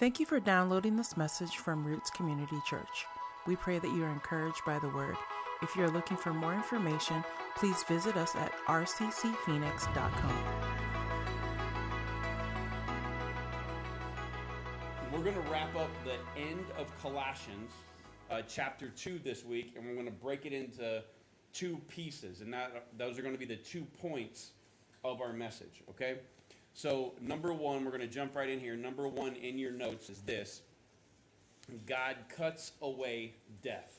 Thank you for downloading this message from Roots Community Church. We pray that you are encouraged by the word. If you are looking for more information, please visit us at rccphoenix.com. We're going to wrap up the end of Colossians, uh, chapter 2, this week, and we're going to break it into two pieces. And that, those are going to be the two points of our message, okay? So, number one, we're going to jump right in here. Number one in your notes is this God cuts away death.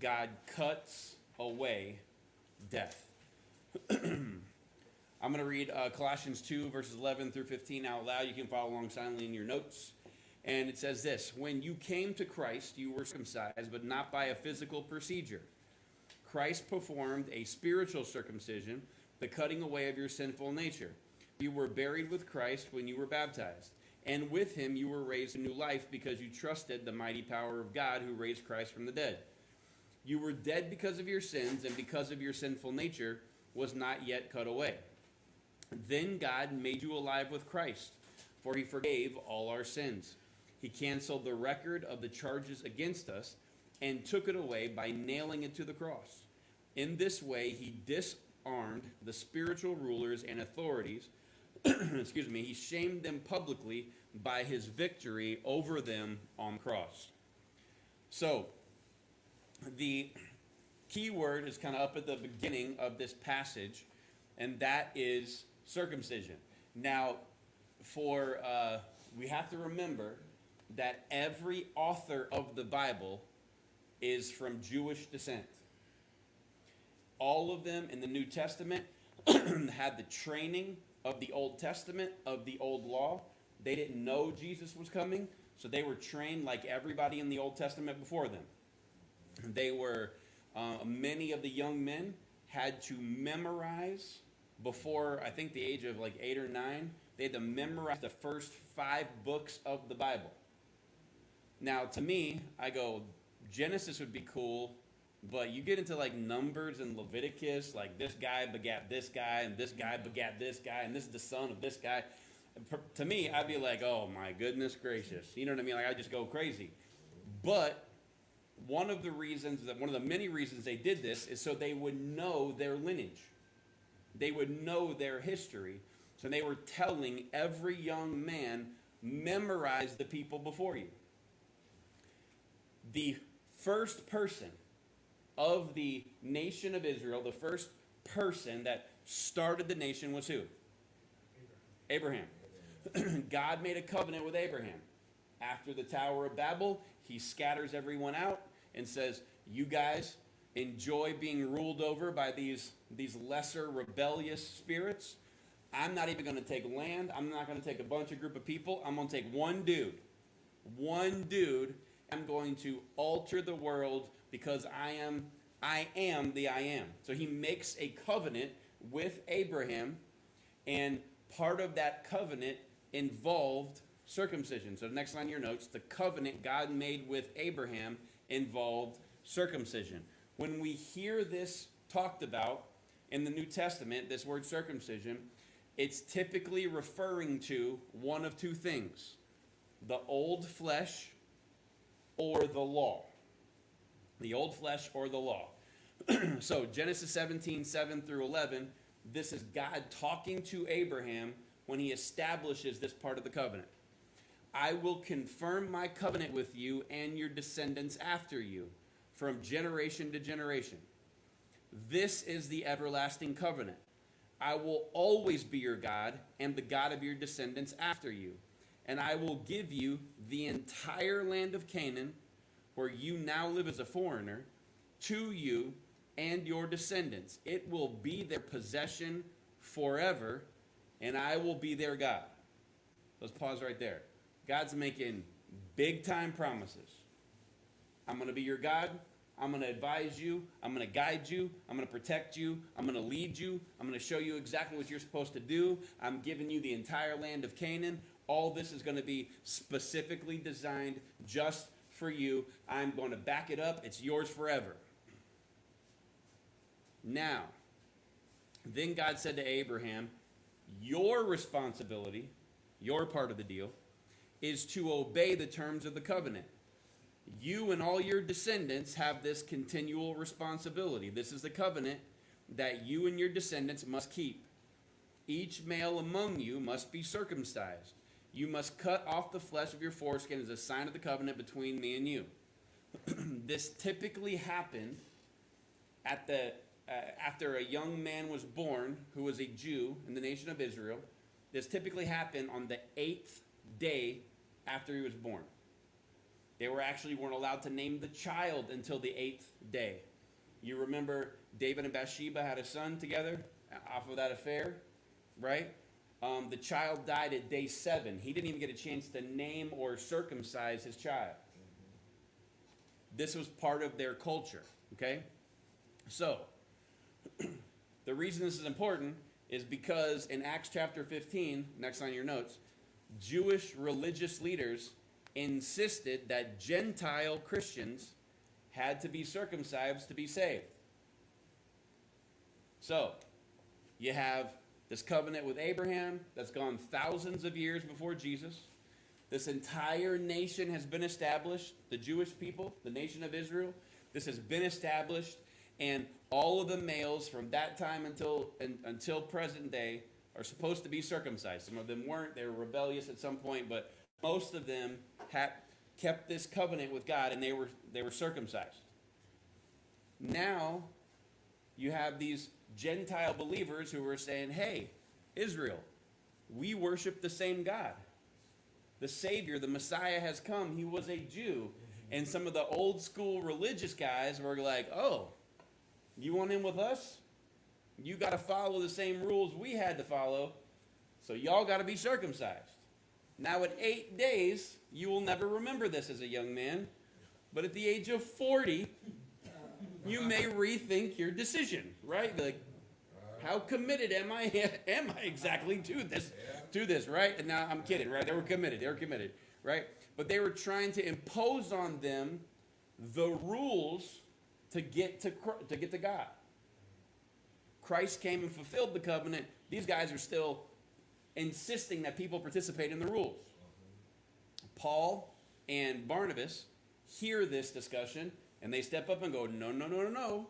God cuts away death. I'm going to read uh, Colossians 2, verses 11 through 15 out loud. You can follow along silently in your notes. And it says this When you came to Christ, you were circumcised, but not by a physical procedure. Christ performed a spiritual circumcision, the cutting away of your sinful nature. You were buried with Christ when you were baptized, and with him you were raised to new life because you trusted the mighty power of God who raised Christ from the dead. You were dead because of your sins, and because of your sinful nature was not yet cut away. Then God made you alive with Christ, for he forgave all our sins. He canceled the record of the charges against us and took it away by nailing it to the cross. In this way, he disarmed the spiritual rulers and authorities excuse me, he shamed them publicly by his victory over them on the cross. So, the key word is kind of up at the beginning of this passage, and that is circumcision. Now, for uh, we have to remember that every author of the Bible is from Jewish descent. All of them in the New Testament had the training of the Old Testament, of the Old Law. They didn't know Jesus was coming, so they were trained like everybody in the Old Testament before them. They were, uh, many of the young men had to memorize before, I think, the age of like eight or nine, they had to memorize the first five books of the Bible. Now, to me, I go, Genesis would be cool but you get into like Numbers and Leviticus, like this guy begat this guy, and this guy begat this guy, and this is the son of this guy. To me, I'd be like, oh my goodness gracious. You know what I mean? Like, I just go crazy. But one of the reasons, that one of the many reasons they did this is so they would know their lineage, they would know their history. So they were telling every young man, memorize the people before you. The first person of the nation of Israel, the first person that started the nation was who? Abraham. Abraham. God made a covenant with Abraham. After the Tower of Babel, he scatters everyone out and says, You guys enjoy being ruled over by these, these lesser rebellious spirits. I'm not even going to take land. I'm not going to take a bunch of group of people. I'm going to take one dude. One dude. I'm going to alter the world because I am I am the I am. So he makes a covenant with Abraham, and part of that covenant involved circumcision. So the next line in your notes, the covenant God made with Abraham involved circumcision. When we hear this talked about in the New Testament, this word circumcision, it's typically referring to one of two things the old flesh or the law the old flesh or the law. so, Genesis 17, 7 through 11, this is God talking to Abraham when he establishes this part of the covenant. I will confirm my covenant with you and your descendants after you from generation to generation. This is the everlasting covenant. I will always be your God and the God of your descendants after you. And I will give you the entire land of Canaan where you now live as a foreigner, to you and your descendants. It will be their possession forever, and I will be their God. Let's pause right there. God's making big time promises. I'm going to be your God. I'm going to advise you. I'm going to guide you. I'm going to protect you. I'm going to lead you. I'm going to show you exactly what you're supposed to do. I'm giving you the entire land of Canaan. All this is going to be specifically designed just for you. I'm going to back it up. It's yours forever. Now, then God said to Abraham, Your responsibility, your part of the deal, is to obey the terms of the covenant. You and all your descendants have this continual responsibility. This is the covenant that you and your descendants must keep. Each male among you must be circumcised. You must cut off the flesh of your foreskin as a sign of the covenant between me and you. this typically happened at the uh, after a young man was born who was a Jew in the nation of Israel. This typically happened on the eighth day after he was born. They were actually weren't allowed to name the child until the eighth day. You remember David and Bathsheba had a son together off of that affair, right? Um, the child died at day seven. He didn't even get a chance to name or circumcise his child. This was part of their culture, okay? So, the reason this is important is because in Acts chapter 15, next on your notes, Jewish religious leaders insisted that Gentile Christians had to be circumcised to be saved. So, you have this covenant with Abraham that's gone thousands of years before Jesus. This entire nation has been established, the Jewish people, the nation of Israel. This has been established, and all of the males from that time until, until present day are supposed to be circumcised. Some of them weren't, they were rebellious at some point, but most of them had kept this covenant with God and they were, they were circumcised. Now, you have these Gentile believers who were saying, hey, Israel, we worship the same God. The Savior, the Messiah has come. He was a Jew. And some of the old school religious guys were like, oh, you want in with us? You got to follow the same rules we had to follow. So y'all got to be circumcised. Now, at eight days, you will never remember this as a young man. But at the age of 40, you may rethink your decision, right? Like, how committed am I am I exactly to this to this, right? And now I'm kidding, right? They were committed. They were committed, right? But they were trying to impose on them the rules to get to to get to God. Christ came and fulfilled the covenant. These guys are still insisting that people participate in the rules. Paul and Barnabas hear this discussion and they step up and go, No, no, no, no, no.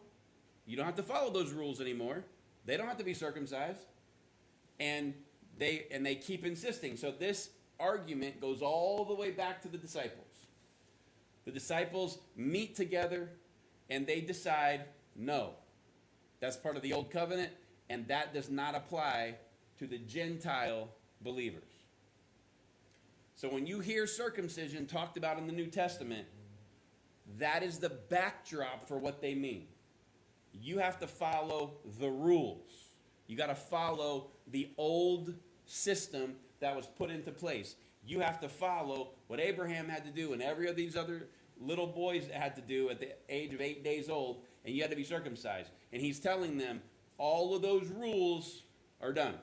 You don't have to follow those rules anymore. They don't have to be circumcised. And they and they keep insisting. So this argument goes all the way back to the disciples. The disciples meet together and they decide, no, that's part of the old covenant, and that does not apply to the Gentile believers. So when you hear circumcision talked about in the New Testament, that is the backdrop for what they mean. You have to follow the rules. You got to follow the old system that was put into place. You have to follow what Abraham had to do and every of these other little boys had to do at the age of eight days old, and you had to be circumcised. And he's telling them all of those rules are done.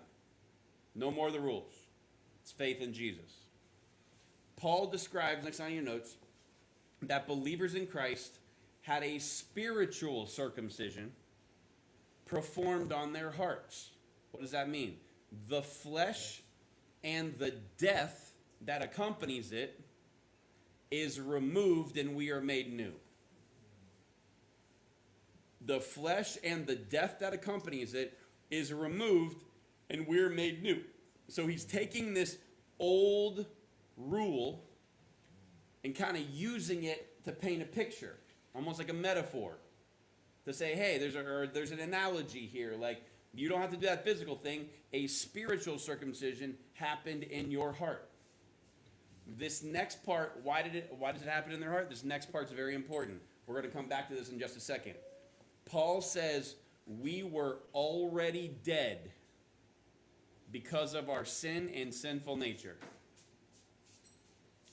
No more of the rules. It's faith in Jesus. Paul describes, next on your notes, that believers in Christ had a spiritual circumcision performed on their hearts. What does that mean? The flesh and the death that accompanies it is removed and we are made new. The flesh and the death that accompanies it is removed and we're made new. So he's taking this old rule and kind of using it to paint a picture, almost like a metaphor. To say, hey, there's, a, there's an analogy here. Like, you don't have to do that physical thing. A spiritual circumcision happened in your heart. This next part, why did it why does it happen in their heart? This next part's very important. We're going to come back to this in just a second. Paul says, "We were already dead because of our sin and sinful nature."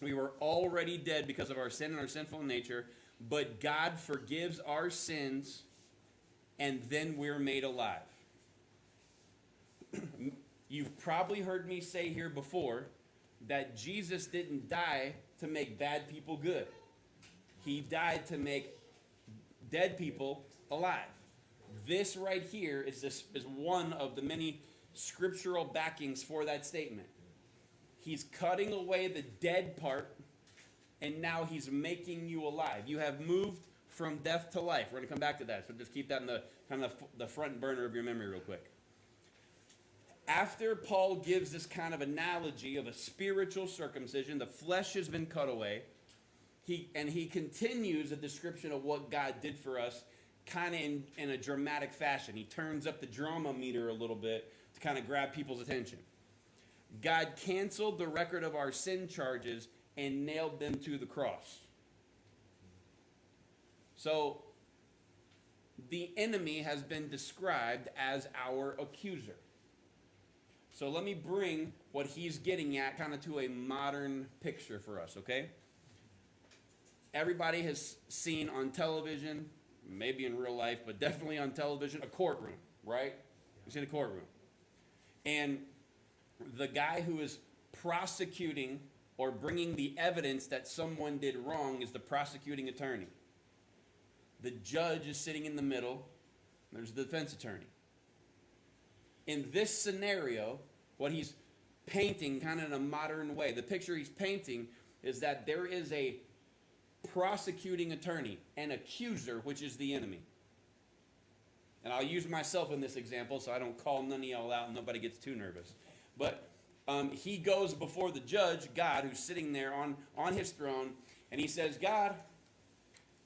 We were already dead because of our sin and our sinful nature, but God forgives our sins and then we're made alive. You've probably heard me say here before that Jesus didn't die to make bad people good. He died to make dead people alive. This right here is this is one of the many scriptural backings for that statement. He's cutting away the dead part, and now he's making you alive. You have moved from death to life. We're going to come back to that, so just keep that in the kind of the front burner of your memory, real quick. After Paul gives this kind of analogy of a spiritual circumcision, the flesh has been cut away. He, and he continues a description of what God did for us kind of in, in a dramatic fashion. He turns up the drama meter a little bit to kind of grab people's attention. God canceled the record of our sin charges and nailed them to the cross. So the enemy has been described as our accuser. So let me bring what he's getting at kind of to a modern picture for us, okay? Everybody has seen on television, maybe in real life, but definitely on television, a courtroom, right? You see the courtroom. And the guy who is prosecuting or bringing the evidence that someone did wrong is the prosecuting attorney. The judge is sitting in the middle, there's the defense attorney. In this scenario, what he's painting kind of in a modern way, the picture he's painting is that there is a prosecuting attorney, an accuser, which is the enemy. And I'll use myself in this example so I don't call none of y'all out and nobody gets too nervous. But um, he goes before the judge, God, who's sitting there on, on his throne, and he says, God,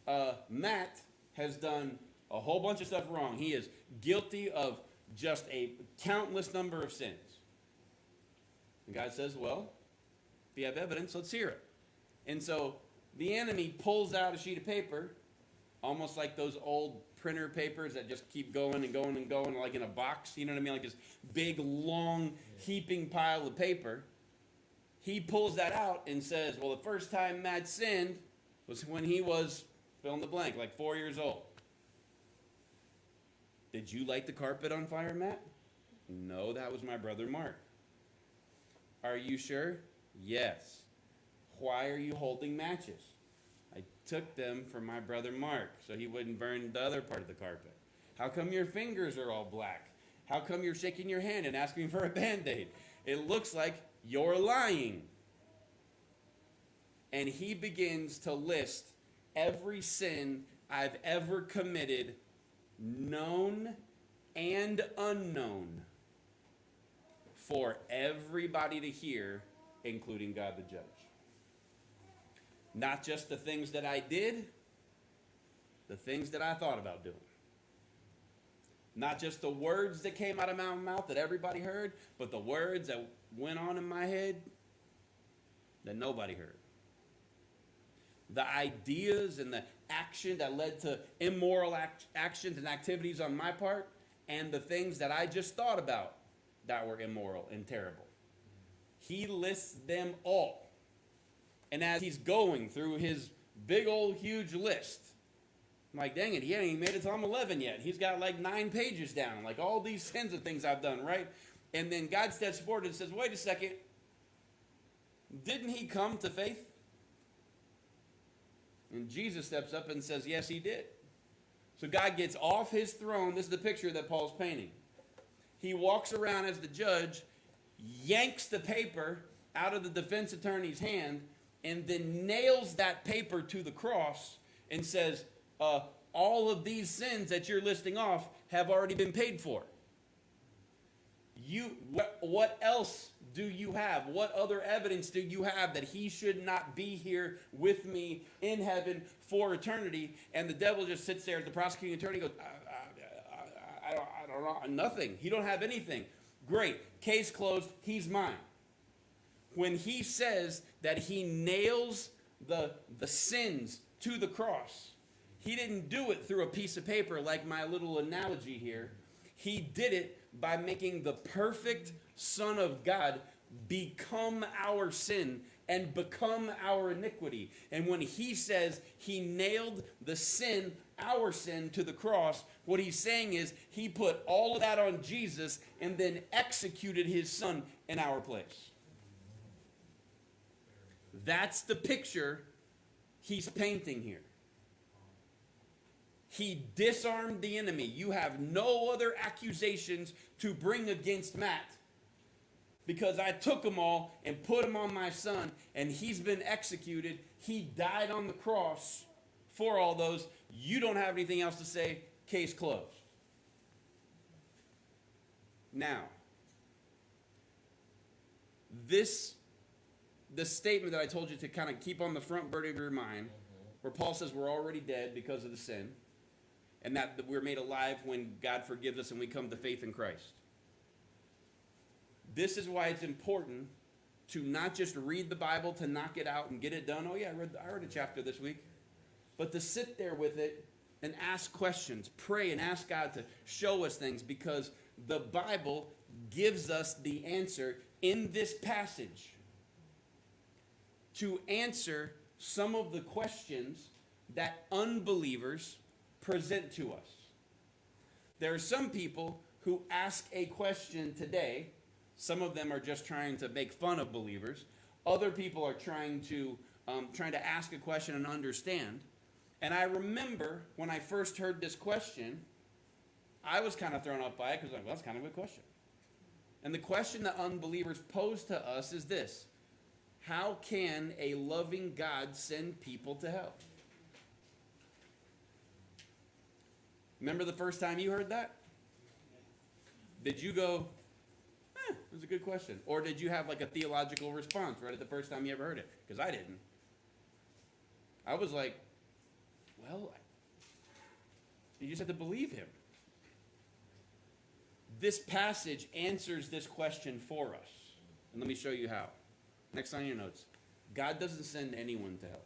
uh, Matt has done a whole bunch of stuff wrong. He is guilty of just a countless number of sins. And God says, Well, if you have evidence, let's hear it. And so the enemy pulls out a sheet of paper, almost like those old printer papers that just keep going and going and going, like in a box. You know what I mean? Like this big, long, heaping pile of paper. He pulls that out and says, Well, the first time Matt sinned was when he was fill in the blank, like four years old. Did you light the carpet on fire, Matt? No, that was my brother Mark. Are you sure? Yes. Why are you holding matches? Took them from my brother Mark so he wouldn't burn the other part of the carpet. How come your fingers are all black? How come you're shaking your hand and asking for a band aid? It looks like you're lying. And he begins to list every sin I've ever committed, known and unknown, for everybody to hear, including God the judge. Not just the things that I did, the things that I thought about doing. Not just the words that came out of my mouth that everybody heard, but the words that went on in my head that nobody heard. The ideas and the action that led to immoral act- actions and activities on my part, and the things that I just thought about that were immoral and terrible. He lists them all. And as he's going through his big old huge list, I'm like, dang it, he ain't even made it to I'm 11 yet. He's got like nine pages down, like all these sins of things I've done, right? And then God steps forward and says, wait a second. Didn't he come to faith? And Jesus steps up and says, yes, he did. So God gets off his throne. This is the picture that Paul's painting. He walks around as the judge, yanks the paper out of the defense attorney's hand, and then nails that paper to the cross and says, uh, All of these sins that you're listing off have already been paid for. You, what, what else do you have? What other evidence do you have that he should not be here with me in heaven for eternity? And the devil just sits there, the prosecuting attorney goes, I, I, I, I don't, I don't know, nothing. He don't have anything. Great, case closed, he's mine. When he says that he nails the, the sins to the cross, he didn't do it through a piece of paper like my little analogy here. He did it by making the perfect Son of God become our sin and become our iniquity. And when he says he nailed the sin, our sin, to the cross, what he's saying is he put all of that on Jesus and then executed his son in our place. That's the picture he's painting here. He disarmed the enemy. You have no other accusations to bring against Matt. because I took them all and put them on my son, and he's been executed. He died on the cross for all those. You don't have anything else to say. Case closed. Now, this the statement that I told you to kind of keep on the front burner of your mind, where Paul says we're already dead because of the sin, and that we're made alive when God forgives us and we come to faith in Christ. This is why it's important to not just read the Bible to knock it out and get it done. Oh yeah, I read, I read a chapter this week, but to sit there with it and ask questions, pray and ask God to show us things because the Bible gives us the answer in this passage to answer some of the questions that unbelievers present to us. There are some people who ask a question today. Some of them are just trying to make fun of believers. Other people are trying to um, trying to ask a question and understand. And I remember when I first heard this question, I was kind of thrown off by it because like, well, that's kind of a good question. And the question that unbelievers pose to us is this How can a loving God send people to hell? Remember the first time you heard that? Did you go, eh, was a good question? Or did you have like a theological response right at the first time you ever heard it? Because I didn't. I was like, well, you just have to believe him. This passage answers this question for us. And let me show you how. Next on your notes. God doesn't send anyone to hell.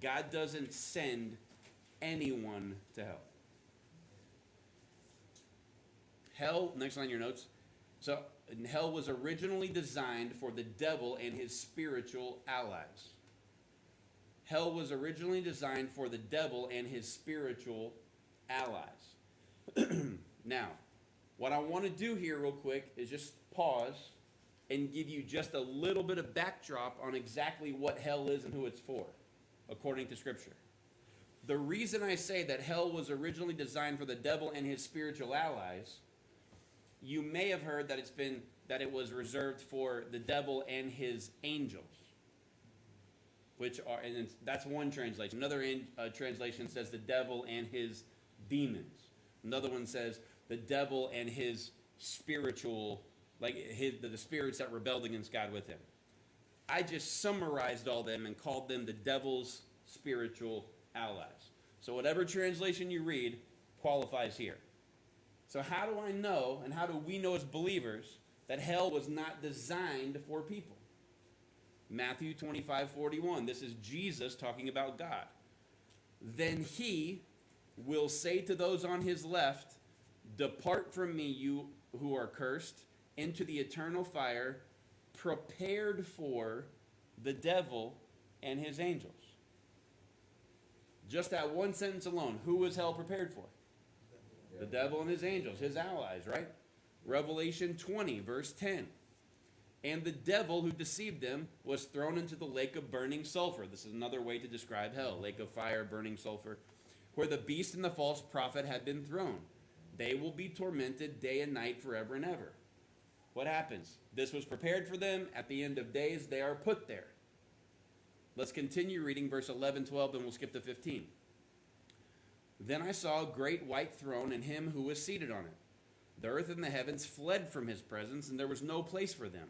God doesn't send anyone to hell. Hell, next on your notes. So, hell was originally designed for the devil and his spiritual allies. Hell was originally designed for the devil and his spiritual allies. now, what I want to do here, real quick, is just pause and give you just a little bit of backdrop on exactly what hell is and who it's for, according to Scripture. The reason I say that hell was originally designed for the devil and his spiritual allies, you may have heard that it's been that it was reserved for the devil and his angels, which are and that's one translation. Another in, uh, translation says the devil and his demons. Another one says the devil and his spiritual, like his, the, the spirits that rebelled against God with him. I just summarized all them and called them the devil's spiritual allies. So whatever translation you read qualifies here. So how do I know and how do we know as believers that hell was not designed for people? Matthew 25, 41. This is Jesus talking about God. Then he will say to those on his left, Depart from me, you who are cursed, into the eternal fire prepared for the devil and his angels. Just that one sentence alone, who was hell prepared for? The devil and his angels, his allies, right? Revelation 20, verse 10. And the devil who deceived them was thrown into the lake of burning sulfur. This is another way to describe hell lake of fire, burning sulfur, where the beast and the false prophet had been thrown. They will be tormented day and night forever and ever. What happens? This was prepared for them. At the end of days, they are put there. Let's continue reading verse 11, 12, and we'll skip to 15. Then I saw a great white throne and him who was seated on it. The earth and the heavens fled from his presence, and there was no place for them.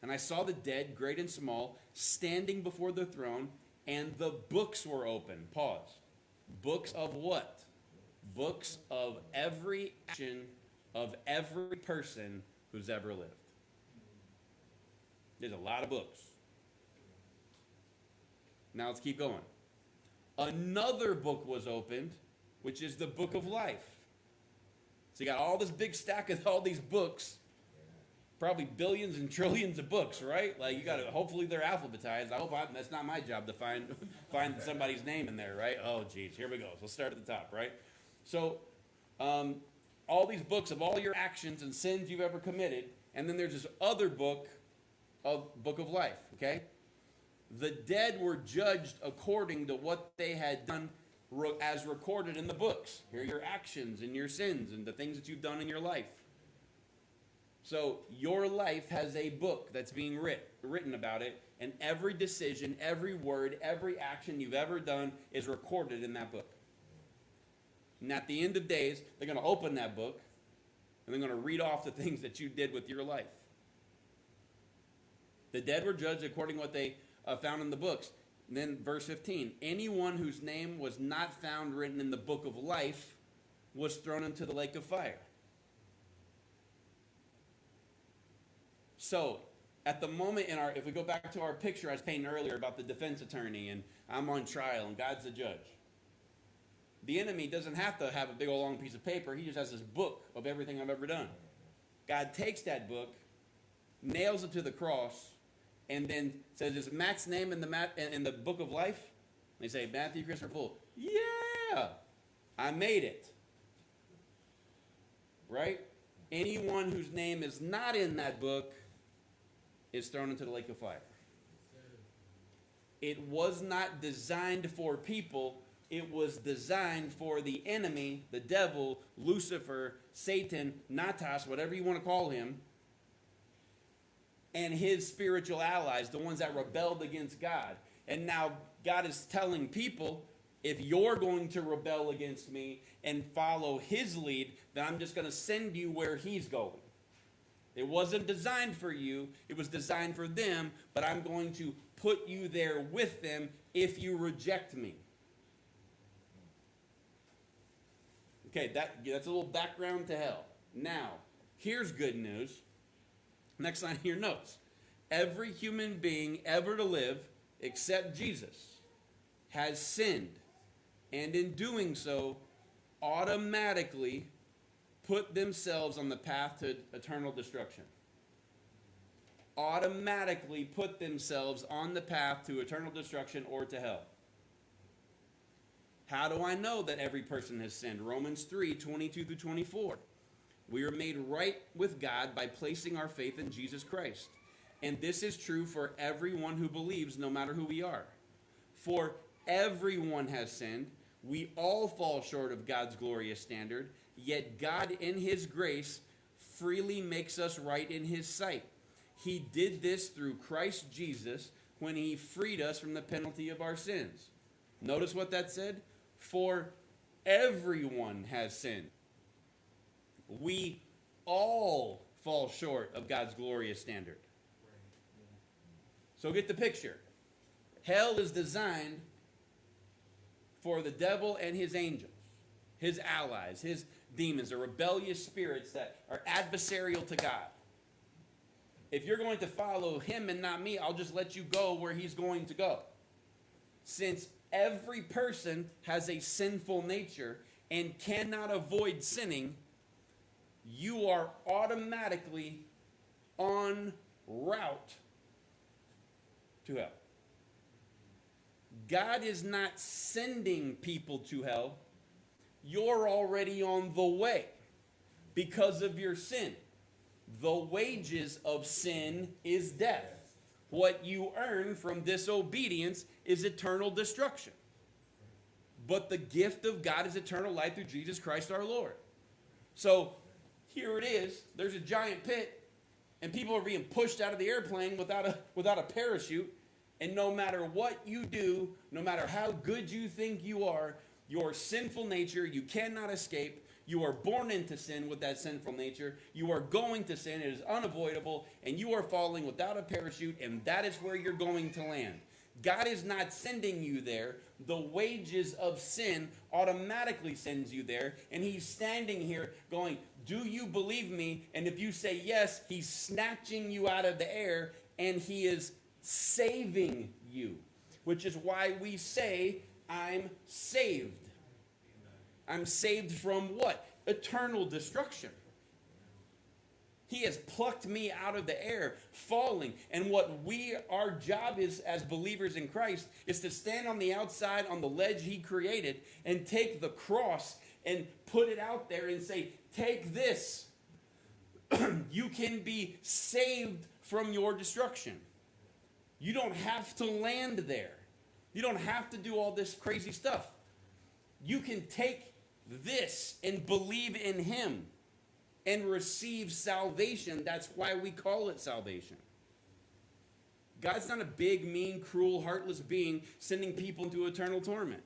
And I saw the dead, great and small, standing before the throne, and the books were open. Pause. Books of what? Books of every action of every person who's ever lived. There's a lot of books. Now let's keep going. Another book was opened, which is the book of life. So you got all this big stack of all these books, probably billions and trillions of books, right? Like you got to. Hopefully they're alphabetized. I hope I, that's not my job to find find somebody's name in there, right? Oh, geez, here we go. So start at the top, right? So, um, all these books of all your actions and sins you've ever committed, and then there's this other book of book of life. Okay, the dead were judged according to what they had done as recorded in the books. Here are your actions and your sins and the things that you've done in your life. So your life has a book that's being writ, written about it, and every decision, every word, every action you've ever done is recorded in that book. And at the end of days, they're going to open that book and they're going to read off the things that you did with your life. The dead were judged according to what they uh, found in the books. And then verse 15 anyone whose name was not found written in the book of life was thrown into the lake of fire. So, at the moment in our, if we go back to our picture I was painting earlier about the defense attorney and I'm on trial and God's the judge. The enemy doesn't have to have a big old long piece of paper. He just has this book of everything I've ever done. God takes that book, nails it to the cross, and then says, "Is Matt's name in the in the book of life?" And they say, "Matthew Christopher Poole." Yeah, I made it. Right? Anyone whose name is not in that book is thrown into the lake of fire. It was not designed for people it was designed for the enemy, the devil, Lucifer, Satan, Natas, whatever you want to call him, and his spiritual allies, the ones that rebelled against God. And now God is telling people if you're going to rebel against me and follow his lead, then I'm just going to send you where he's going. It wasn't designed for you, it was designed for them, but I'm going to put you there with them if you reject me. Okay, that, that's a little background to hell. Now, here's good news. Next line of your notes. Every human being ever to live, except Jesus, has sinned, and in doing so, automatically put themselves on the path to eternal destruction. Automatically put themselves on the path to eternal destruction or to hell. How do I know that every person has sinned? Romans 3 22 through 24. We are made right with God by placing our faith in Jesus Christ. And this is true for everyone who believes, no matter who we are. For everyone has sinned. We all fall short of God's glorious standard. Yet God, in His grace, freely makes us right in His sight. He did this through Christ Jesus when He freed us from the penalty of our sins. Notice what that said? For everyone has sinned. We all fall short of God's glorious standard. So get the picture. Hell is designed for the devil and his angels, his allies, his demons, the rebellious spirits that are adversarial to God. If you're going to follow him and not me, I'll just let you go where he's going to go. Since every person has a sinful nature and cannot avoid sinning, you are automatically on route to hell. God is not sending people to hell. You're already on the way because of your sin. The wages of sin is death. What you earn from disobedience is eternal destruction. But the gift of God is eternal life through Jesus Christ our Lord. So here it is. There's a giant pit, and people are being pushed out of the airplane without a, without a parachute. And no matter what you do, no matter how good you think you are, your sinful nature, you cannot escape. You are born into sin with that sinful nature. You are going to sin. It is unavoidable. And you are falling without a parachute, and that is where you're going to land. God is not sending you there. The wages of sin automatically sends you there. And he's standing here going, Do you believe me? And if you say yes, he's snatching you out of the air and he is saving you, which is why we say, I'm saved. I'm saved from what? Eternal destruction. He has plucked me out of the air, falling. And what we, our job is as believers in Christ, is to stand on the outside on the ledge He created and take the cross and put it out there and say, Take this. you can be saved from your destruction. You don't have to land there. You don't have to do all this crazy stuff. You can take this and believe in Him and receive salvation. That's why we call it salvation. God's not a big, mean, cruel, heartless being sending people into eternal torment.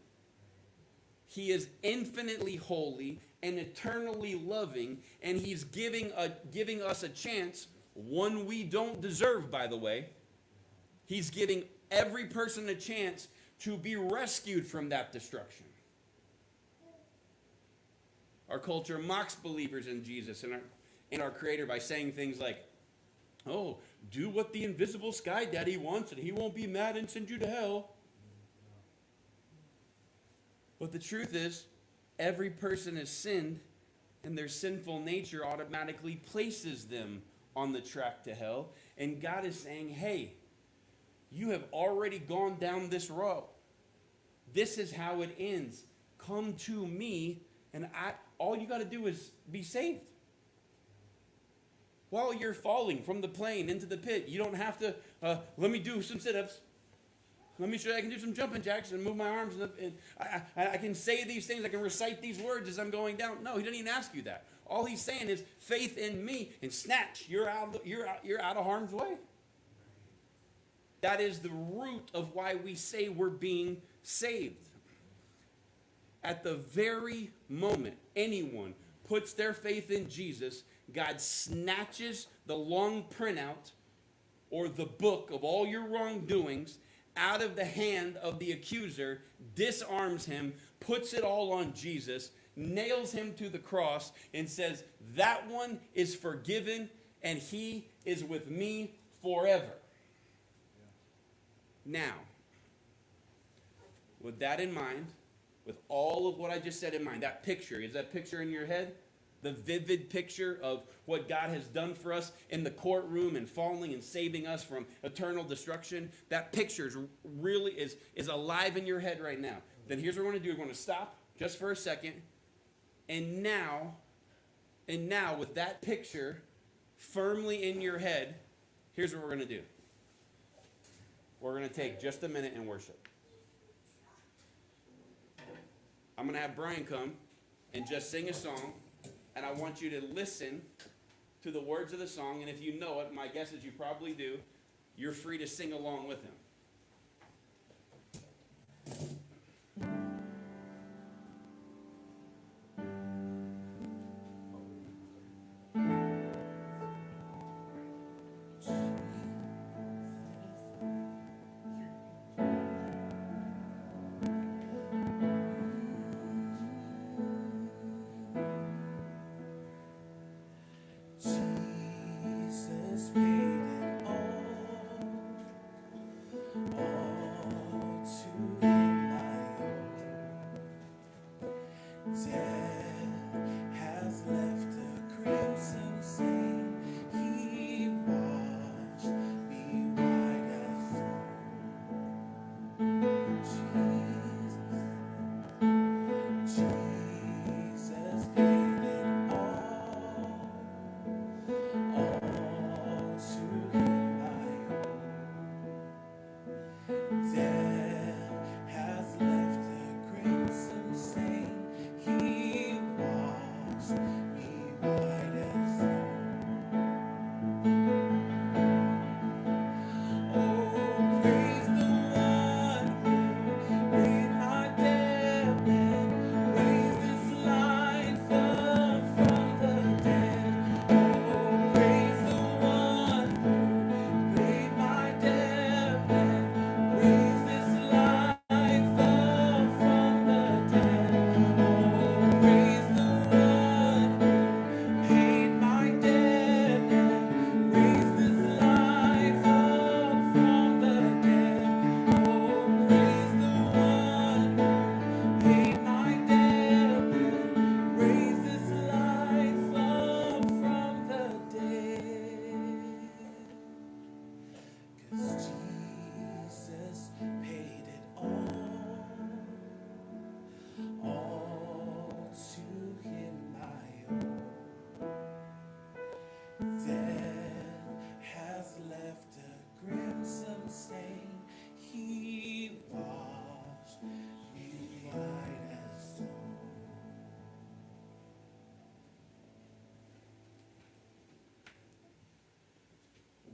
He is infinitely holy and eternally loving, and He's giving, a, giving us a chance, one we don't deserve, by the way. He's giving every person a chance to be rescued from that destruction. Our culture mocks believers in Jesus and our, and our Creator by saying things like, Oh, do what the invisible sky daddy wants and he won't be mad and send you to hell. But the truth is, every person has sinned, and their sinful nature automatically places them on the track to hell. And God is saying, hey, you have already gone down this road. This is how it ends. Come to me, and I, all you got to do is be saved while you're falling from the plane into the pit. You don't have to, uh, let me do some sit ups. Let me show you I can do some jumping jacks and move my arms. And, and I, I, I, can say these things. I can recite these words as I'm going down. No, he didn't even ask you that. All he's saying is faith in me and snatch. You're out, you're out, you're out of harm's way. That is the root of why we say we're being saved. At the very moment anyone puts their faith in Jesus, God snatches the long printout or the book of all your wrongdoings out of the hand of the accuser, disarms him, puts it all on Jesus, nails him to the cross, and says, That one is forgiven, and he is with me forever. Now, with that in mind, with all of what I just said in mind, that picture, is that picture in your head? the vivid picture of what God has done for us in the courtroom and falling and saving us from eternal destruction, that picture is really is, is alive in your head right now. Then here's what we're going to do. We're going to stop just for a second. And now, and now with that picture firmly in your head, here's what we're going to do. We're going to take just a minute and worship. I'm going to have Brian come and just sing a song and I want you to listen to the words of the song. And if you know it, my guess is you probably do, you're free to sing along with him.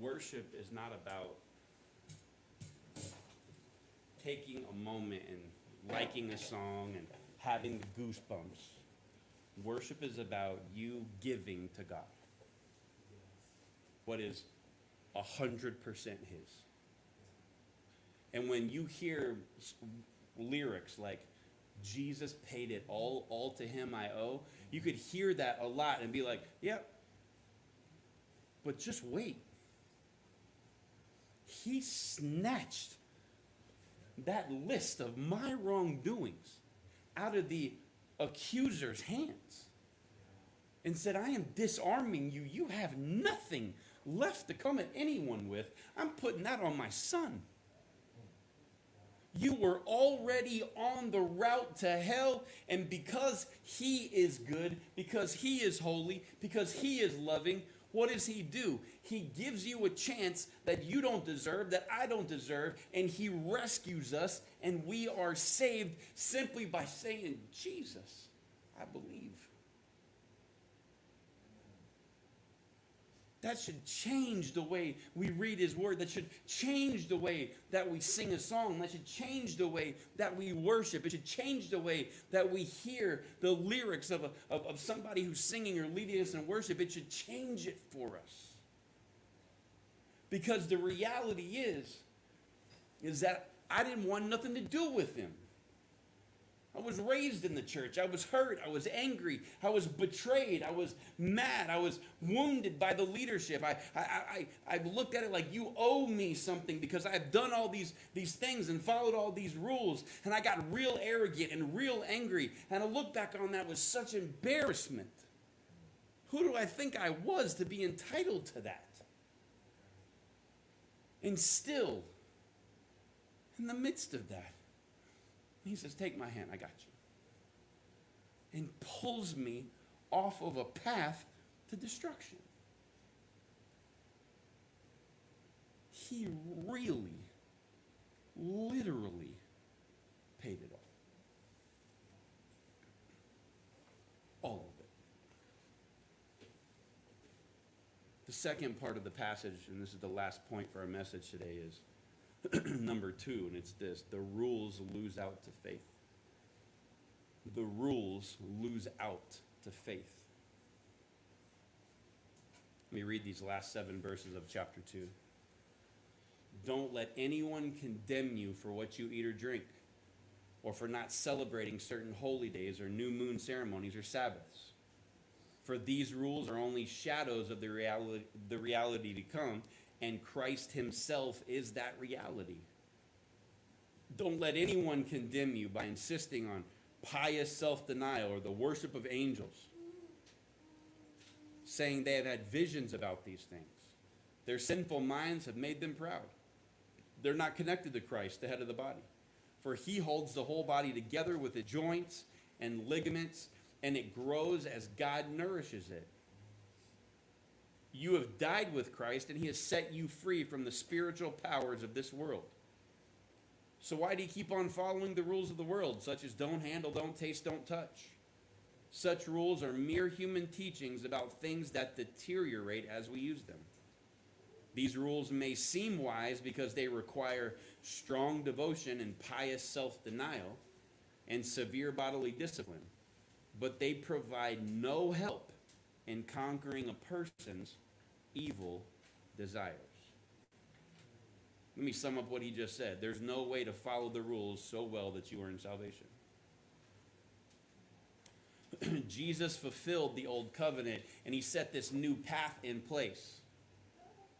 Worship is not about taking a moment and liking a song and having the goosebumps. Worship is about you giving to God what is a hundred percent His. And when you hear lyrics like Jesus paid it all, all to Him I owe, you could hear that a lot and be like, yep. Yeah, but just wait. He snatched that list of my wrongdoings out of the accuser's hands and said, I am disarming you. You have nothing left to come at anyone with. I'm putting that on my son. You were already on the route to hell, and because he is good, because he is holy, because he is loving, what does he do? He gives you a chance that you don't deserve, that I don't deserve, and he rescues us, and we are saved simply by saying, Jesus, I believe. That should change the way we read His Word. That should change the way that we sing a song. That should change the way that we worship. It should change the way that we hear the lyrics of, a, of, of somebody who's singing or leading us in worship. It should change it for us. Because the reality is, is that I didn't want nothing to do with Him. I was raised in the church. I was hurt. I was angry. I was betrayed. I was mad. I was wounded by the leadership. I, I, I, I looked at it like you owe me something because I've done all these, these things and followed all these rules. And I got real arrogant and real angry. And I look back on that with such embarrassment. Who do I think I was to be entitled to that? And still, in the midst of that, he says, Take my hand, I got you. And pulls me off of a path to destruction. He really, literally paid it all. All of it. The second part of the passage, and this is the last point for our message today, is number two, and it's this the rules lose out to faith. The rules lose out to faith. Let me read these last seven verses of chapter 2. Don't let anyone condemn you for what you eat or drink, or for not celebrating certain holy days or new moon ceremonies or Sabbaths. For these rules are only shadows of the reality, the reality to come, and Christ Himself is that reality. Don't let anyone condemn you by insisting on pious self denial or the worship of angels, saying they have had visions about these things. Their sinful minds have made them proud. They're not connected to Christ, the head of the body. For he holds the whole body together with the joints and ligaments, and it grows as God nourishes it. You have died with Christ, and he has set you free from the spiritual powers of this world. So, why do you keep on following the rules of the world, such as don't handle, don't taste, don't touch? Such rules are mere human teachings about things that deteriorate as we use them. These rules may seem wise because they require strong devotion and pious self denial and severe bodily discipline, but they provide no help in conquering a person's evil desires. Let me sum up what he just said. There's no way to follow the rules so well that you earn salvation. Jesus fulfilled the old covenant and he set this new path in place.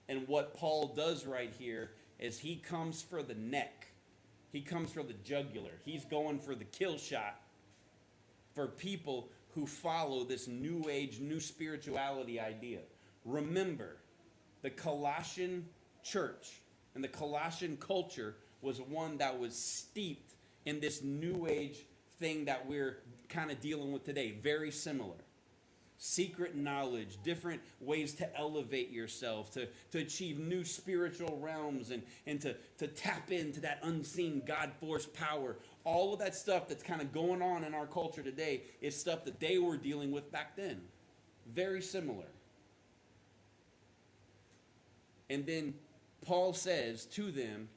And what Paul does right here is he comes for the neck, he comes for the jugular, he's going for the kill shot for people who follow this new age, new spirituality idea. Remember, the Colossian church and the Colossian culture was one that was steeped in this new age thing that we're kind of dealing with today. Very similar. Secret knowledge, different ways to elevate yourself, to, to achieve new spiritual realms, and, and to, to tap into that unseen God force power all of that stuff that's kind of going on in our culture today is stuff that they were dealing with back then. Very similar. And then Paul says to them,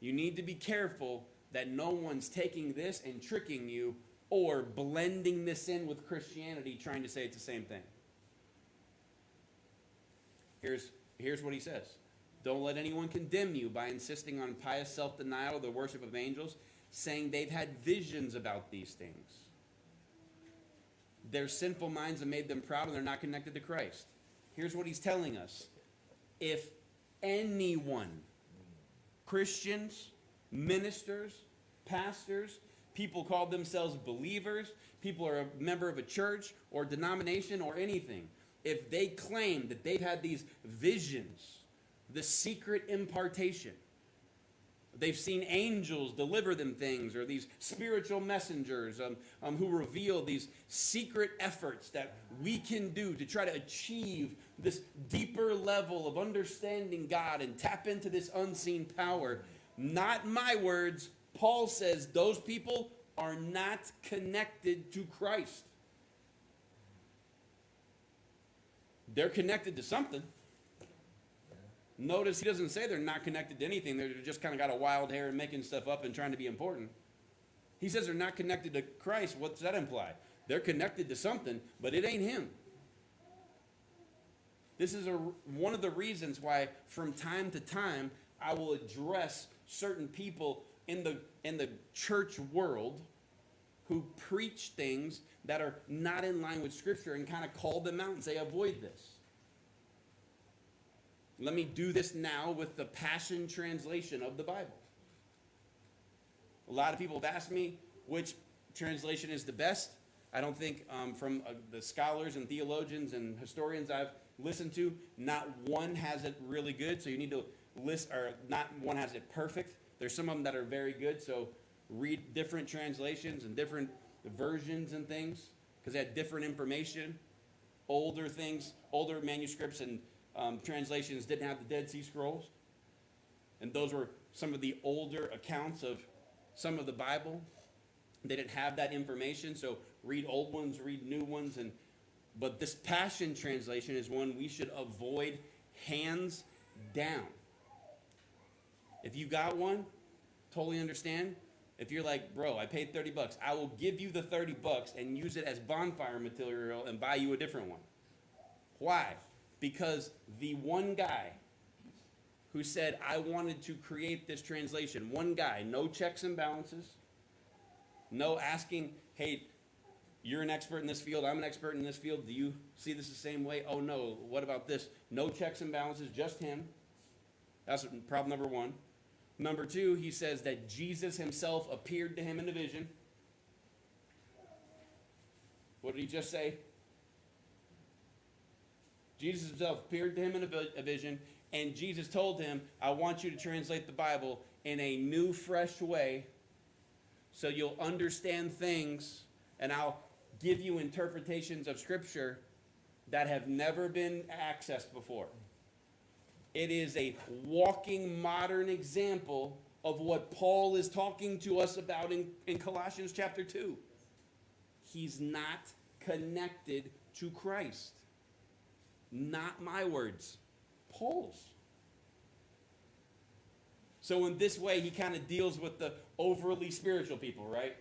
You need to be careful that no one's taking this and tricking you or blending this in with Christianity, trying to say it's the same thing. Here's, here's what he says Don't let anyone condemn you by insisting on pious self denial or the worship of angels, saying they've had visions about these things. Their sinful minds have made them proud and they're not connected to Christ. Here's what he's telling us if anyone, Christians, ministers, pastors, people call themselves believers, people are a member of a church or denomination or anything, if they claim that they've had these visions, the secret impartation, they've seen angels deliver them things, or these spiritual messengers um, um, who reveal these secret efforts that we can do to try to achieve this deeper level of understanding God and tap into this unseen power. Not my words. Paul says those people are not connected to Christ. They're connected to something. Notice he doesn't say they're not connected to anything. They're just kind of got a wild hair and making stuff up and trying to be important. He says they're not connected to Christ. What does that imply? They're connected to something, but it ain't him. This is a, one of the reasons why, from time to time, I will address certain people in the, in the church world who preach things that are not in line with Scripture and kind of call them out and say, avoid this. Let me do this now with the Passion Translation of the Bible. A lot of people have asked me which translation is the best. I don't think um, from uh, the scholars and theologians and historians I've listened to, not one has it really good. So you need to list, or not one has it perfect. There's some of them that are very good. So read different translations and different versions and things because they had different information. Older things, older manuscripts and um, translations didn't have the Dead Sea Scrolls. And those were some of the older accounts of some of the Bible. They didn't have that information, so read old ones, read new ones, and but this Passion translation is one we should avoid hands down. If you got one, totally understand. If you're like, bro, I paid 30 bucks, I will give you the 30 bucks and use it as bonfire material and buy you a different one. Why? Because the one guy who said, I wanted to create this translation, one guy, no checks and balances, no asking, hey, you're an expert in this field, I'm an expert in this field, do you see this the same way? Oh no, what about this? No checks and balances, just him. That's problem number one. Number two, he says that Jesus himself appeared to him in a vision. What did he just say? Jesus himself appeared to him in a vision, and Jesus told him, I want you to translate the Bible in a new, fresh way so you'll understand things, and I'll give you interpretations of Scripture that have never been accessed before. It is a walking modern example of what Paul is talking to us about in, in Colossians chapter 2. He's not connected to Christ. Not my words, Paul's. So, in this way, he kind of deals with the overly spiritual people, right?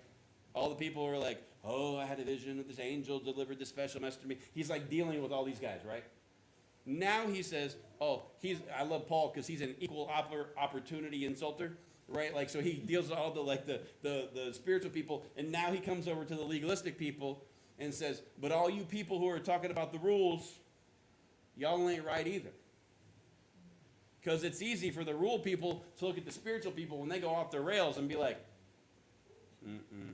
All the people who are like, oh, I had a vision of this angel delivered this special message to me. He's like dealing with all these guys, right? Now he says, oh, he's I love Paul because he's an equal opportunity insulter, right? Like so he deals with all the like the, the the spiritual people, and now he comes over to the legalistic people and says, but all you people who are talking about the rules, y'all ain't right either. Because it's easy for the rule people to look at the spiritual people when they go off the rails and be like, mm-mm,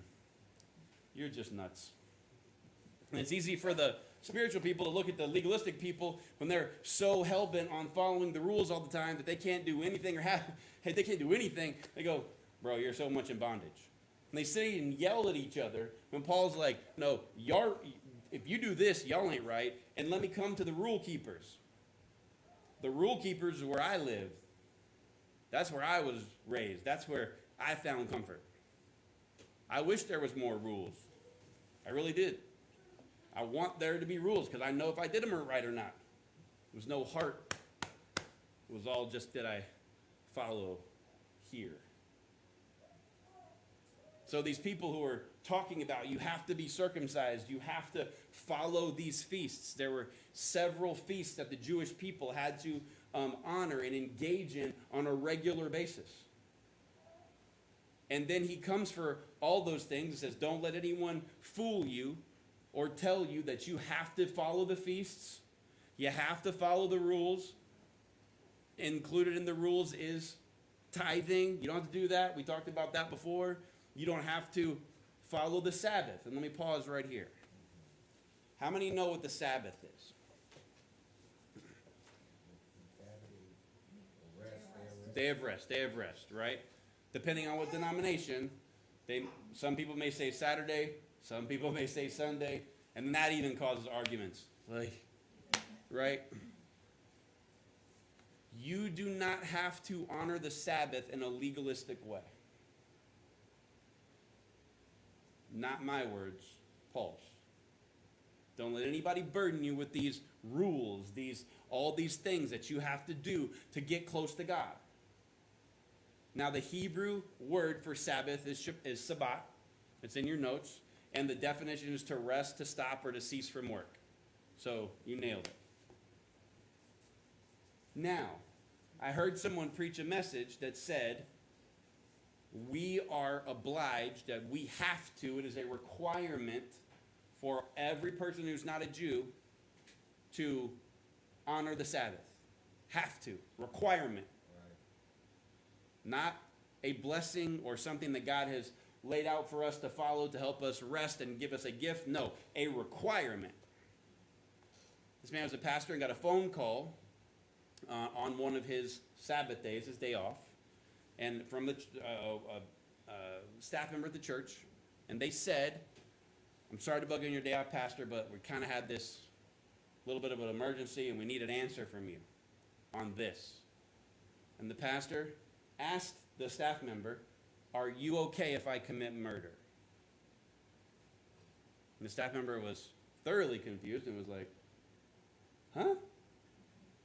you're just nuts. And it's easy for the spiritual people to look at the legalistic people when they're so hell bent on following the rules all the time that they can't do anything or have hey, they can't do anything. They go, bro, you're so much in bondage. And they sit and yell at each other when Paul's like, no, y'all, if you do this, y'all ain't right. And let me come to the rule keepers. The rule keepers is where I live. That's where I was raised. That's where I found comfort. I wish there was more rules. I really did. I want there to be rules because I know if I did them right or not. It was no heart It was all just did I follow here. So these people who are talking about you have to be circumcised, you have to follow these feasts. There were several feasts that the Jewish people had to um, honor and engage in on a regular basis. And then he comes for all those things and says, Don't let anyone fool you or tell you that you have to follow the feasts, you have to follow the rules. Included in the rules is tithing. You don't have to do that. We talked about that before. You don't have to follow the Sabbath. And let me pause right here. How many know what the Sabbath is? Day of rest, day of rest, right? Depending on what denomination, they some people may say Saturday, some people may say Sunday, and that even causes arguments. Like, right? You do not have to honor the Sabbath in a legalistic way. Not my words, Paul's. Don't let anybody burden you with these rules, these all these things that you have to do to get close to God. Now, the Hebrew word for Sabbath is, is Sabbat. It's in your notes. And the definition is to rest, to stop, or to cease from work. So you nailed it. Now, I heard someone preach a message that said, we are obliged, that we have to, it is a requirement for every person who's not a Jew to honor the Sabbath. Have to. Requirement. Not a blessing or something that God has laid out for us to follow to help us rest and give us a gift. No, a requirement. This man was a pastor and got a phone call uh, on one of his Sabbath days, his day off, and from the uh, uh, uh, staff member at the church, and they said, "I'm sorry to bug you on your day off, pastor, but we kind of had this little bit of an emergency, and we need an answer from you on this." And the pastor asked the staff member, Are you okay if I commit murder? And the staff member was thoroughly confused and was like, Huh?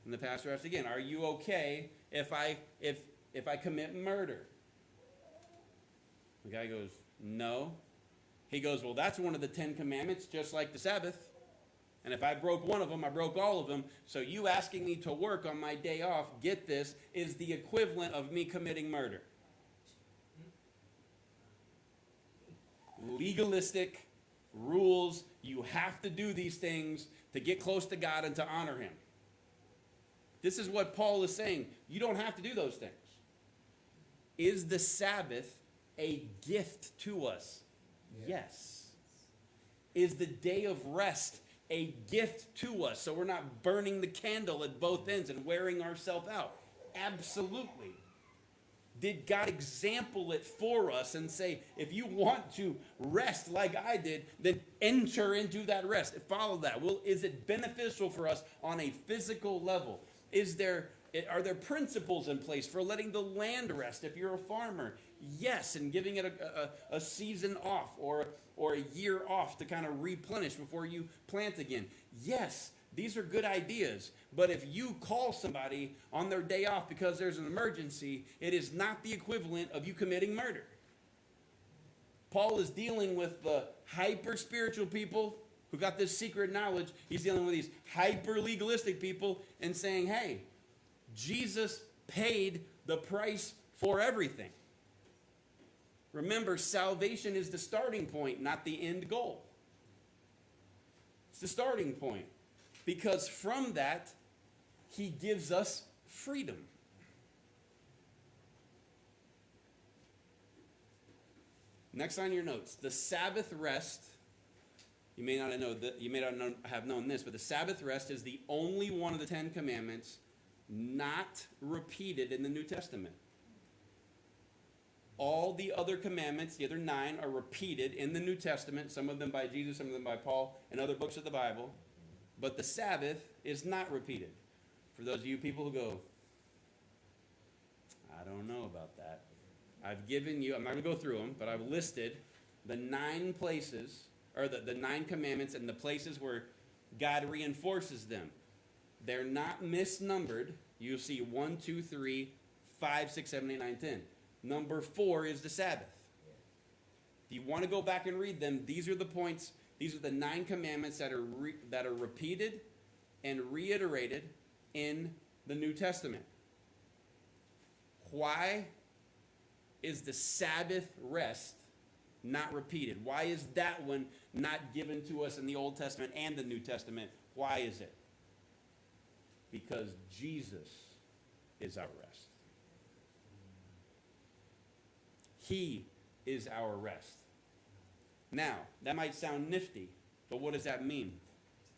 And the pastor asked again, Are you okay if I if if I commit murder? The guy goes, No. He goes, Well, that's one of the Ten Commandments, just like the Sabbath. And if I broke one of them, I broke all of them. So you asking me to work on my day off, get this, is the equivalent of me committing murder. Legalistic rules. You have to do these things to get close to God and to honor Him. This is what Paul is saying. You don't have to do those things. Is the Sabbath a gift to us? Yes. Is the day of rest a gift to us so we're not burning the candle at both mm-hmm. ends and wearing ourselves out? Absolutely. Did God example it for us and say, if you want to rest like I did, then enter into that rest? Follow that. Well, is it beneficial for us on a physical level? Is there are there principles in place for letting the land rest if you're a farmer? Yes, and giving it a, a, a season off or or a year off to kind of replenish before you plant again. Yes, these are good ideas. But if you call somebody on their day off because there's an emergency, it is not the equivalent of you committing murder. Paul is dealing with the hyper spiritual people who got this secret knowledge. He's dealing with these hyper legalistic people and saying, hey, Jesus paid the price for everything. Remember, salvation is the starting point, not the end goal. It's the starting point. Because from that, he gives us freedom. Next on your notes, the Sabbath rest. You may not know you may not have known this, but the Sabbath rest is the only one of the Ten Commandments not repeated in the New Testament. All the other commandments, the other nine, are repeated in the New Testament, some of them by Jesus, some of them by Paul, and other books of the Bible. But the Sabbath is not repeated. For those of you people who go, I don't know about that. I've given you, I'm not going to go through them, but I've listed the nine places, or the, the nine commandments and the places where God reinforces them. They're not misnumbered, You'll see 1, 2, 3, 5, 6, 7, 8, 9, 10. Number 4 is the Sabbath. If you want to go back and read them, these are the points, these are the nine commandments that are, re, that are repeated and reiterated in the New Testament. Why is the Sabbath rest not repeated? Why is that one not given to us in the Old Testament and the New Testament? Why is it? Because Jesus is our rest. He is our rest. Now, that might sound nifty, but what does that mean?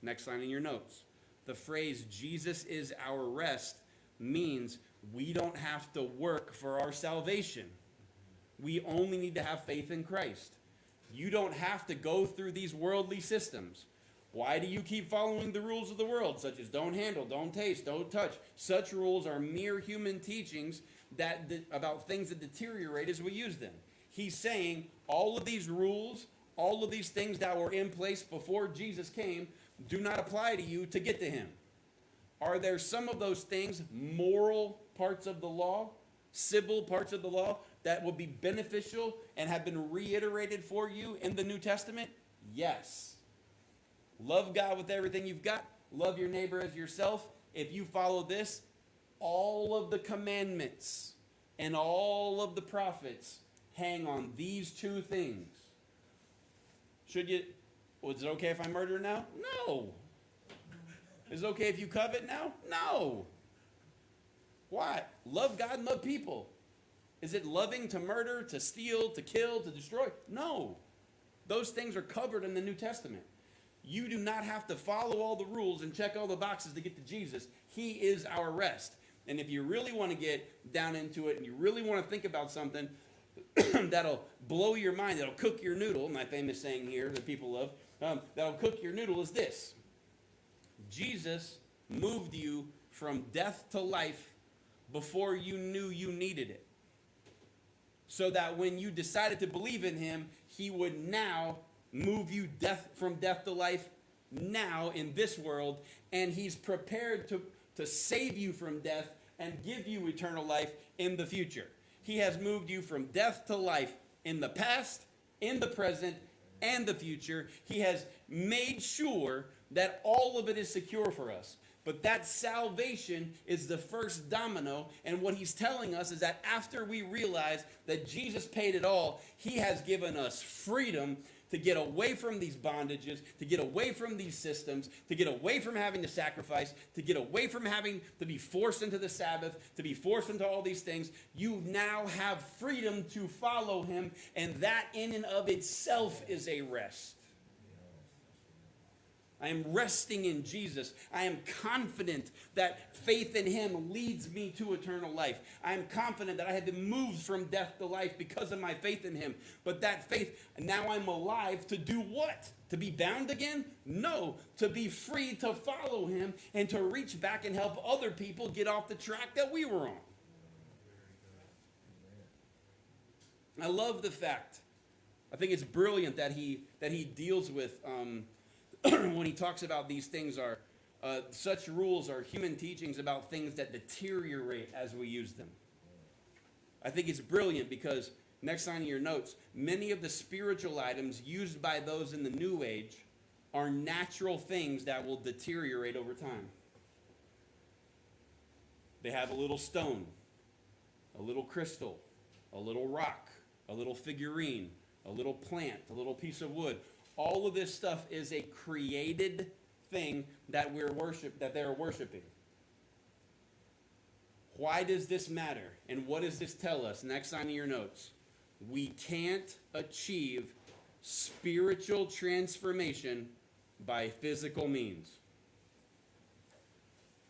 Next line in your notes. The phrase Jesus is our rest means we don't have to work for our salvation. We only need to have faith in Christ. You don't have to go through these worldly systems. Why do you keep following the rules of the world, such as don't handle, don't taste, don't touch? Such rules are mere human teachings that about things that deteriorate as we use them. He's saying all of these rules, all of these things that were in place before Jesus came, do not apply to you to get to him. Are there some of those things, moral parts of the law, civil parts of the law, that will be beneficial and have been reiterated for you in the New Testament? Yes. Love God with everything you've got, love your neighbor as yourself. If you follow this, all of the commandments and all of the prophets hang on these two things. Should you, was it okay if I murder now? No. Is it okay if you covet now? No. Why? Love God and love people. Is it loving to murder, to steal, to kill, to destroy? No. Those things are covered in the New Testament. You do not have to follow all the rules and check all the boxes to get to Jesus. He is our rest. And if you really want to get down into it and you really want to think about something that'll blow your mind, that'll cook your noodle, my famous saying here that people love, um, that'll cook your noodle is this Jesus moved you from death to life before you knew you needed it. So that when you decided to believe in him, he would now move you death from death to life now in this world, and he's prepared to, to save you from death and give you eternal life in the future. He has moved you from death to life in the past, in the present, and the future. He has made sure that all of it is secure for us. But that salvation is the first domino. And what he's telling us is that after we realize that Jesus paid it all, he has given us freedom to get away from these bondages, to get away from these systems, to get away from having to sacrifice, to get away from having to be forced into the Sabbath, to be forced into all these things. You now have freedom to follow him, and that in and of itself is a rest. I am resting in Jesus. I am confident that faith in Him leads me to eternal life. I am confident that I have been moved from death to life because of my faith in Him. But that faith, now I'm alive to do what? To be bound again? No, to be free to follow Him and to reach back and help other people get off the track that we were on. I love the fact. I think it's brilliant that he that he deals with. Um, when he talks about these things are uh, such rules are human teachings about things that deteriorate as we use them. I think it's brilliant because next line in your notes, many of the spiritual items used by those in the new age are natural things that will deteriorate over time. They have a little stone, a little crystal, a little rock, a little figurine, a little plant, a little piece of wood all of this stuff is a created thing that we're worship that they're worshiping. Why does this matter? And what does this tell us? Next of your notes. We can't achieve spiritual transformation by physical means.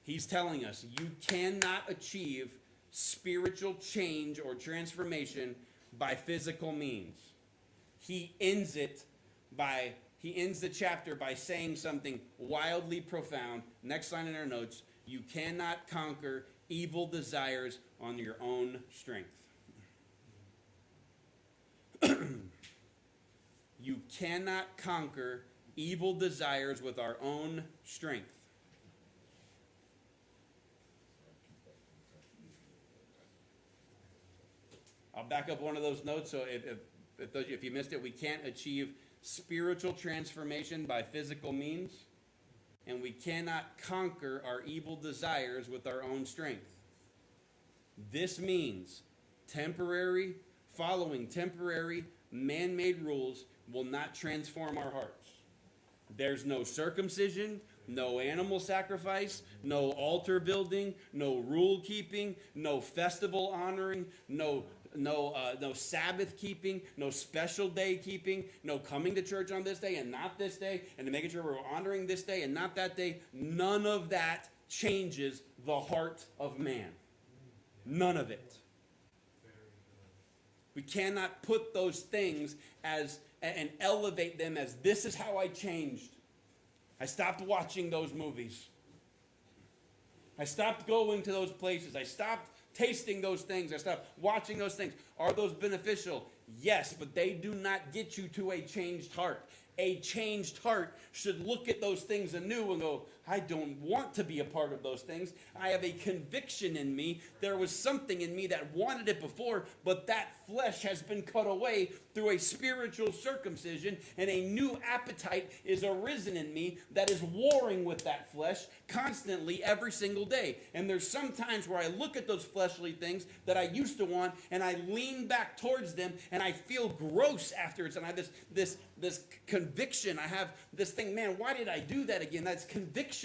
He's telling us you cannot achieve spiritual change or transformation by physical means. He ends it by, he ends the chapter by saying something wildly profound. Next line in our notes you cannot conquer evil desires on your own strength. you cannot conquer evil desires with our own strength. I'll back up one of those notes so if, if, if, those, if you missed it, we can't achieve spiritual transformation by physical means, and we cannot conquer our evil desires with our own strength. This means temporary, following temporary, man made rules will not transform our hearts. There's no circumcision, no animal sacrifice, no altar building, no rule keeping, no festival honoring, no no uh, no Sabbath keeping, no special day keeping, no coming to church on this day and not this day, and to making sure we're honoring this day and not that day. None of that changes the heart of man. None of it. We cannot put those things as and elevate them as this is how I changed. I stopped watching those movies. I stopped going to those places. I stopped tasting those things. and stuff, watching those things. Are those beneficial? Yes, but they do not get you to a changed heart a changed heart should look at those things anew and go, I don't want to be a part of those things. I have a conviction in me. There was something in me that wanted it before, but that flesh has been cut away through a spiritual circumcision, and a new appetite is arisen in me that is warring with that flesh constantly every single day. And there's some times where I look at those fleshly things that I used to want, and I lean back towards them, and I feel gross afterwards, and I have this this this conviction. I have this thing, man, why did I do that again? That's conviction.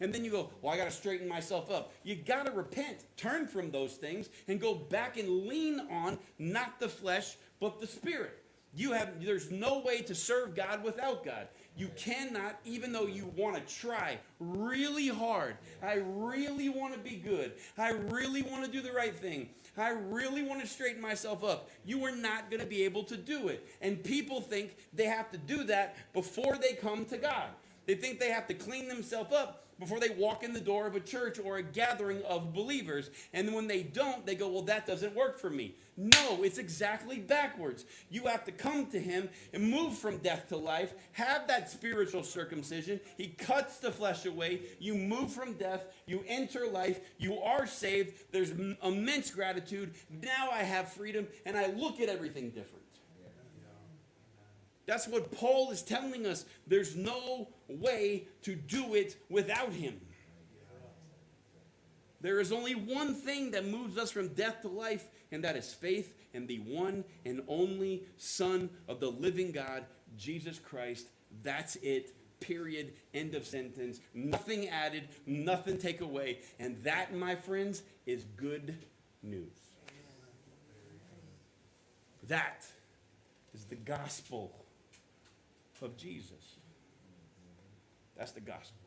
And then you go, well, I got to straighten myself up. You got to repent, turn from those things, and go back and lean on not the flesh, but the spirit. You have, there's no way to serve God without God. You cannot, even though you want to try really hard. I really want to be good. I really want to do the right thing. I really want to straighten myself up. You are not going to be able to do it. And people think they have to do that before they come to God. They think they have to clean themselves up before they walk in the door of a church or a gathering of believers. And when they don't, they go, Well, that doesn't work for me. No, it's exactly backwards. You have to come to Him and move from death to life, have that spiritual circumcision. He cuts the flesh away. You move from death, you enter life, you are saved. There's immense gratitude. Now I have freedom, and I look at everything different. That's what Paul is telling us. There's no way to do it without him. There is only one thing that moves us from death to life, and that is faith in the one and only Son of the living God, Jesus Christ. That's it. Period. End of sentence. Nothing added, nothing take away. And that, my friends, is good news. That is the gospel of Jesus. That's the gospel.